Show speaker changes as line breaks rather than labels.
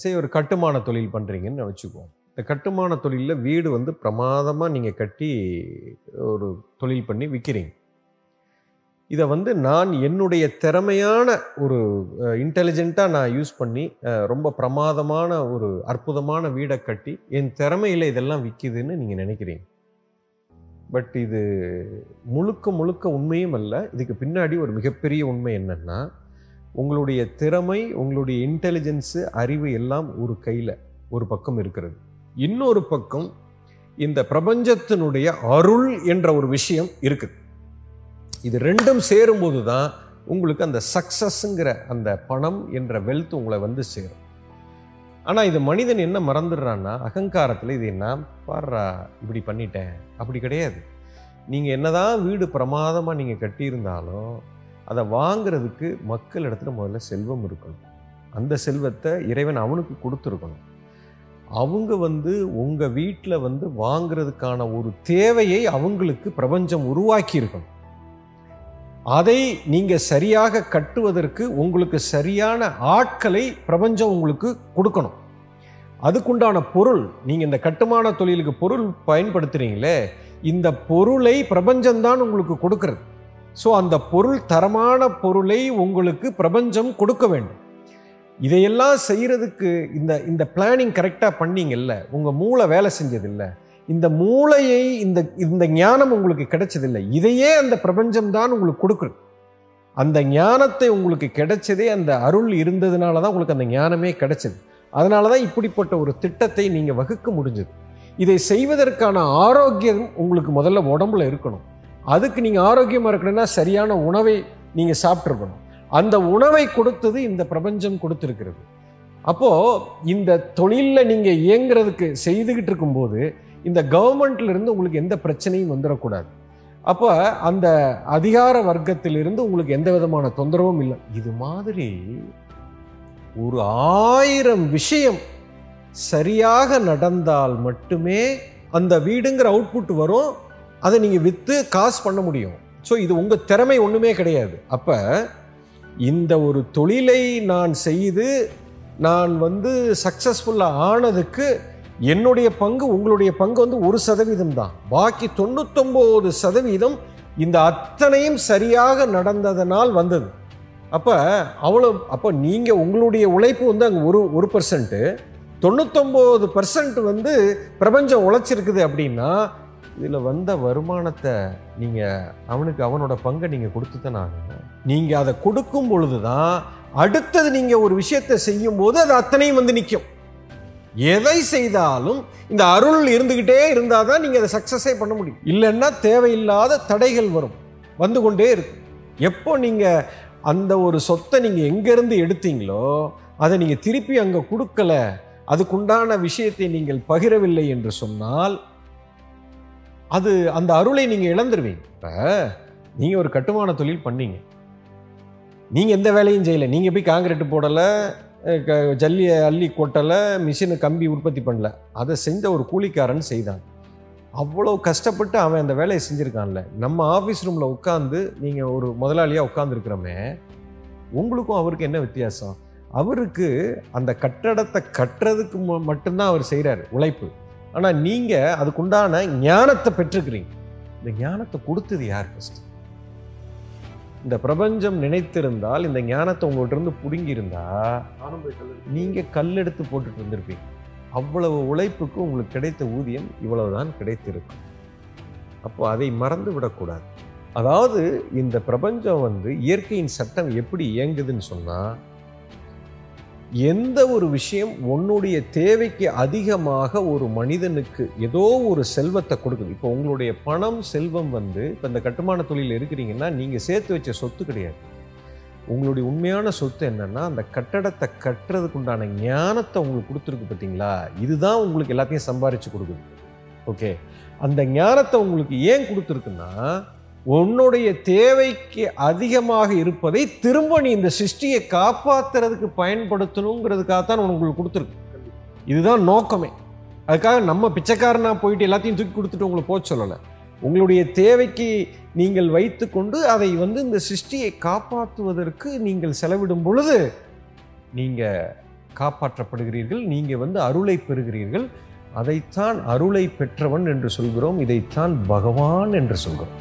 சரி ஒரு கட்டுமான தொழில் பண்ணுறீங்கன்னு வச்சுக்குவோம். இந்த கட்டுமான தொழிலில் வீடு வந்து பிரமாதமாக நீங்கள் கட்டி ஒரு தொழில் பண்ணி விற்கிறீங்க இதை வந்து நான் என்னுடைய திறமையான ஒரு இன்டெலிஜென்ட்டாக நான் யூஸ் பண்ணி ரொம்ப பிரமாதமான ஒரு அற்புதமான வீடை கட்டி என் திறமையில் இதெல்லாம் விற்கிதுன்னு நீங்கள் நினைக்கிறீங்க. பட் இது முழுக்க முழுக்க உண்மையும் அல்ல. இதுக்கு பின்னாடி ஒரு மிகப்பெரிய உண்மை என்னென்னா உங்களுடைய திறமை உங்களுடைய இன்டெலிஜென்ஸு அறிவு எல்லாம் ஒரு கையில் ஒரு பக்கம் இருக்கிறது. இன்னொரு பக்கம் இந்த பிரபஞ்சத்தினுடைய அருள் என்ற ஒரு விஷயம் இருக்குது. இது ரெண்டும் சேரும்போது தான் உங்களுக்கு அந்த சக்சஸ்ங்கிற அந்த பணம் என்ற வெல்த் உங்களை வந்து சேரும். ஆனால் இது மனிதன் என்ன மறந்துடுறான்னா அகங்காரத்தில் இது என்ன பாடுறா இப்படி பண்ணிட்டேன். அப்படி கிடையாது. நீங்கள் என்னதான் வீடு பிரமாதமாக நீங்கள் கட்டியிருந்தாலும் அதை வாங்குறதுக்கு மக்கள் இடத்துல முதல்ல செல்வம் இருக்கணும். அந்த செல்வத்தை இறைவன் அவனுக்கு கொடுத்துருக்கணும். அவங்க வந்து உங்கள் வீட்டில் வந்து வாங்குறதுக்கான ஒரு தேவையை அவங்களுக்கு பிரபஞ்சம் உருவாக்கி இருக்கணும் அதை நீங்கள் சரியாக கட்டுவதற்கு உங்களுக்கு சரியான ஆட்களை பிரபஞ்சம் உங்களுக்கு கொடுக்கணும். அதுக்குண்டான பொருள் நீங்கள் இந்த கட்டுமான தொழிலுக்கு பொருள் பயன்படுத்துகிறீங்களே இந்த பொருளை பிரபஞ்சம்தான் உங்களுக்கு கொடுக்குறது. ஸோ அந்த பொருள் தரமான பொருளை உங்களுக்கு பிரபஞ்சம் கொடுக்க வேண்டும். இதையெல்லாம் செய்கிறதுக்கு இந்த இந்த பிளானிங் கரெக்டாக பண்ணிங்கல்ல உங்கள் மூளை வேலை செஞ்சதில்லை. இந்த மூளையை இந்த இந்த ஞானம் உங்களுக்கு கிடைச்சதில்லை. இதையே அந்த பிரபஞ்சம் தான் உங்களுக்கு கொடுக்குறது அந்த ஞானத்தை உங்களுக்கு கிடைச்சதே அந்த அருள் இருந்ததுனால தான் உங்களுக்கு அந்த ஞானமே கிடைச்சது. அதனால தான் இப்படிப்பட்ட ஒரு திட்டத்தை நீங்கள் வகுக்க முடிஞ்சது. இதை செய்வதற்கான ஆரோக்கியம் உங்களுக்கு முதல்ல உடம்புல இருக்கணும். அதுக்கு நீங்கள் ஆரோக்கியமாக இருக்கணும்னா சரியான உணவை நீங்கள் சாப்பிட்ருக்கணும் அந்த உணவை கொடுத்தது இந்த பிரபஞ்சம் கொடுத்துருக்கிறது. அப்போது இந்த தொழிலில் நீங்கள் இயங்குறதுக்கு செய்துக்கிட்டு இருக்கும்போது இந்த கவர்மெண்ட்லேருந்து உங்களுக்கு எந்த பிரச்சனையும் வந்துடக்கூடாது அப்போ அந்த அதிகார வர்க்கத்திலிருந்து உங்களுக்கு எந்த விதமான தொந்தரவும் இல்லை. இது மாதிரி ஒரு ஆயிரம் விஷயம் சரியாக நடந்தால் மட்டுமே அந்த வீடுங்கிற அவுட்புட் வரும். அதை நீங்கள் விற்று காசு பண்ண முடியும். ஸோ இது உங்கள் திறமை ஒன்றுமே கிடையாது. அப்போ இந்த ஒரு தொழிலை நான் செய்து நான் வந்து சக்ஸஸ்ஃபுல்லாக ஆனதுக்கு என்னுடைய பங்கு உங்களுடைய பங்கு வந்து ஒரு சதவீதம் தான். பாக்கி தொண்ணூத்தொம்பது சதவீதம் இந்த அத்தனையும் சரியாக நடந்ததனால் வந்தது. அப்போ அவ்வளோ அப்போ நீங்கள் உங்களுடைய உழைப்பு வந்து அங்கே ஒரு ஒரு பர்சன்ட்டு தொண்ணூத்தொம்பது பர்சன்ட் வந்து பிரபஞ்சம் உழைச்சிருக்குது அப்படின்னா இதில் வந்த வருமானத்தை நீங்கள் அவனுக்கு அவனோட பங்கை நீங்கள் கொடுத்து தானே ஆகணும். நீங்கள் அதை கொடுக்கும் பொழுது தான் அடுத்தது நீங்கள் ஒரு விஷயத்தை செய்யும்போது அது அத்தனையும் வந்து நிற்கும் எதை செய்தாலும் இந்த அருள் இருந்துக்கிட்டே இருந்தால் தான் நீங்கள் அதை சக்ஸஸே பண்ண முடியும். இல்லைன்னா தேவையில்லாத தடைகள் வரும். வந்து கொண்டே இருக்கும். எப்போ நீங்கள் அந்த ஒரு சொத்தை நீங்கள் எங்கேருந்து எடுத்தீங்களோ அதை நீங்கள் திருப்பி அங்கே கொடுக்கல அதுக்குண்டான விஷயத்தை நீங்கள் பகிரவில்லை என்று சொன்னால் அது அந்த அருளை நீங்கள் இழந்துருவீங்க. இப்போ நீங்கள் ஒரு கட்டுமான தொழில் பண்ணீங்க. நீங்கள் எந்த வேலையும் செய்யலை. நீங்கள் போய் காங்கிரீட் போடலை க- ஜல்லியை அள்ளி கொட்டலை மிஷினை கம்பி உற்பத்தி பண்ணல. அதை செஞ்ச ஒரு கூலிக்காரன் செய்தான். அவ்வளோ கஷ்டப்பட்டு அவன் அந்த வேலையை செஞ்சுருக்கான்ல. நம்ம ஆஃபீஸ் ரூமில் உட்காந்து நீங்கள் ஒரு முதலாளியாக உட்காந்துருக்கிறோமே உங்களுக்கும் அவருக்கு என்ன வித்தியாசம்? அவருக்கு அந்த கட்டடத்தை கட்டுறதுக்கு மட்டும்தான் அவர் செய்கிறாரு உழைப்பு. ஆனால் நீங்கள் அதுக்குண்டான ஞானத்தை பெற்றுக்கிறீங்க. இந்த ஞானத்தை கொடுத்தது யார் ஃபஸ்ட் இந்த பிரபஞ்சம் நினைத்திருந்தால் இந்த ஞானத்தை உங்கள்கிட்ட இருந்து புடுங்கியிருந்தா நீங்கள் கல் எடுத்து போட்டுட்டு இருந்திருப்பீங்க. அவ்வளவு உழைப்புக்கு உங்களுக்கு கிடைத்த ஊதியம் இவ்வளவுதான் கிடைத்திருக்கும் அப்போ அதை மறந்து விடக்கூடாது. அதாவது இந்த பிரபஞ்சம் வந்து இயற்கையின் சட்டம் எப்படி இயங்குதுன்னு சொன்னால் எந்த ஒரு விஷயம் உன்னுடைய தேவைக்கு அதிகமாக ஒரு மனிதனுக்கு ஏதோ ஒரு செல்வத்தை கொடுக்குது. இப்போ உங்களுடைய பணம் செல்வம் வந்து இப்போ இந்த கட்டுமான தொழிலில் இருக்கிறீங்கன்னா நீங்கள் சேர்த்து வச்ச சொத்து கிடையாது. உங்களுடைய உண்மையான சொத்து என்னென்னா அந்த கட்டடத்தை கட்டுறதுக்கு உண்டான ஞானத்தை உங்களுக்கு கொடுத்துருக்கு பார்த்தீங்களா இதுதான் உங்களுக்கு எல்லாத்தையும் சம்பாரித்து கொடுக்குது. ஓகே? அந்த ஞானத்தை உங்களுக்கு ஏன் கொடுத்துருக்குன்னா உன்னுடைய தேவைக்கு அதிகமாக இருப்பதை திரும்ப நீ இந்த சிருஷ்டியை காப்பாத்துறதுக்கு பயன்படுத்தணுங்கிறதுக்காக தான் உங்களுக்கு கொடுத்துருக்கு. இதுதான் நோக்கமே. அதுக்காக நம்ம பிச்சைக்காரனாக போயிட்டு எல்லாத்தையும் தூக்கி கொடுத்துட்டு உங்களை போக சொல்லலை. உங்களுடைய தேவைக்கு நீங்கள் வைத்துக்கொண்டு அதை வந்து இந்த சிருஷ்டியை காப்பாற்றுவதற்கு நீங்கள் செலவிடும் பொழுது நீங்கள் காப்பாற்றப்படுகிறீர்கள் நீங்கள் வந்து அருளை பெறுகிறீர்கள். அதைத்தான் அருளை பெற்றவன் என்று சொல்கிறோம் இதைத்தான் பகவான் என்று சொல்கிறோம்.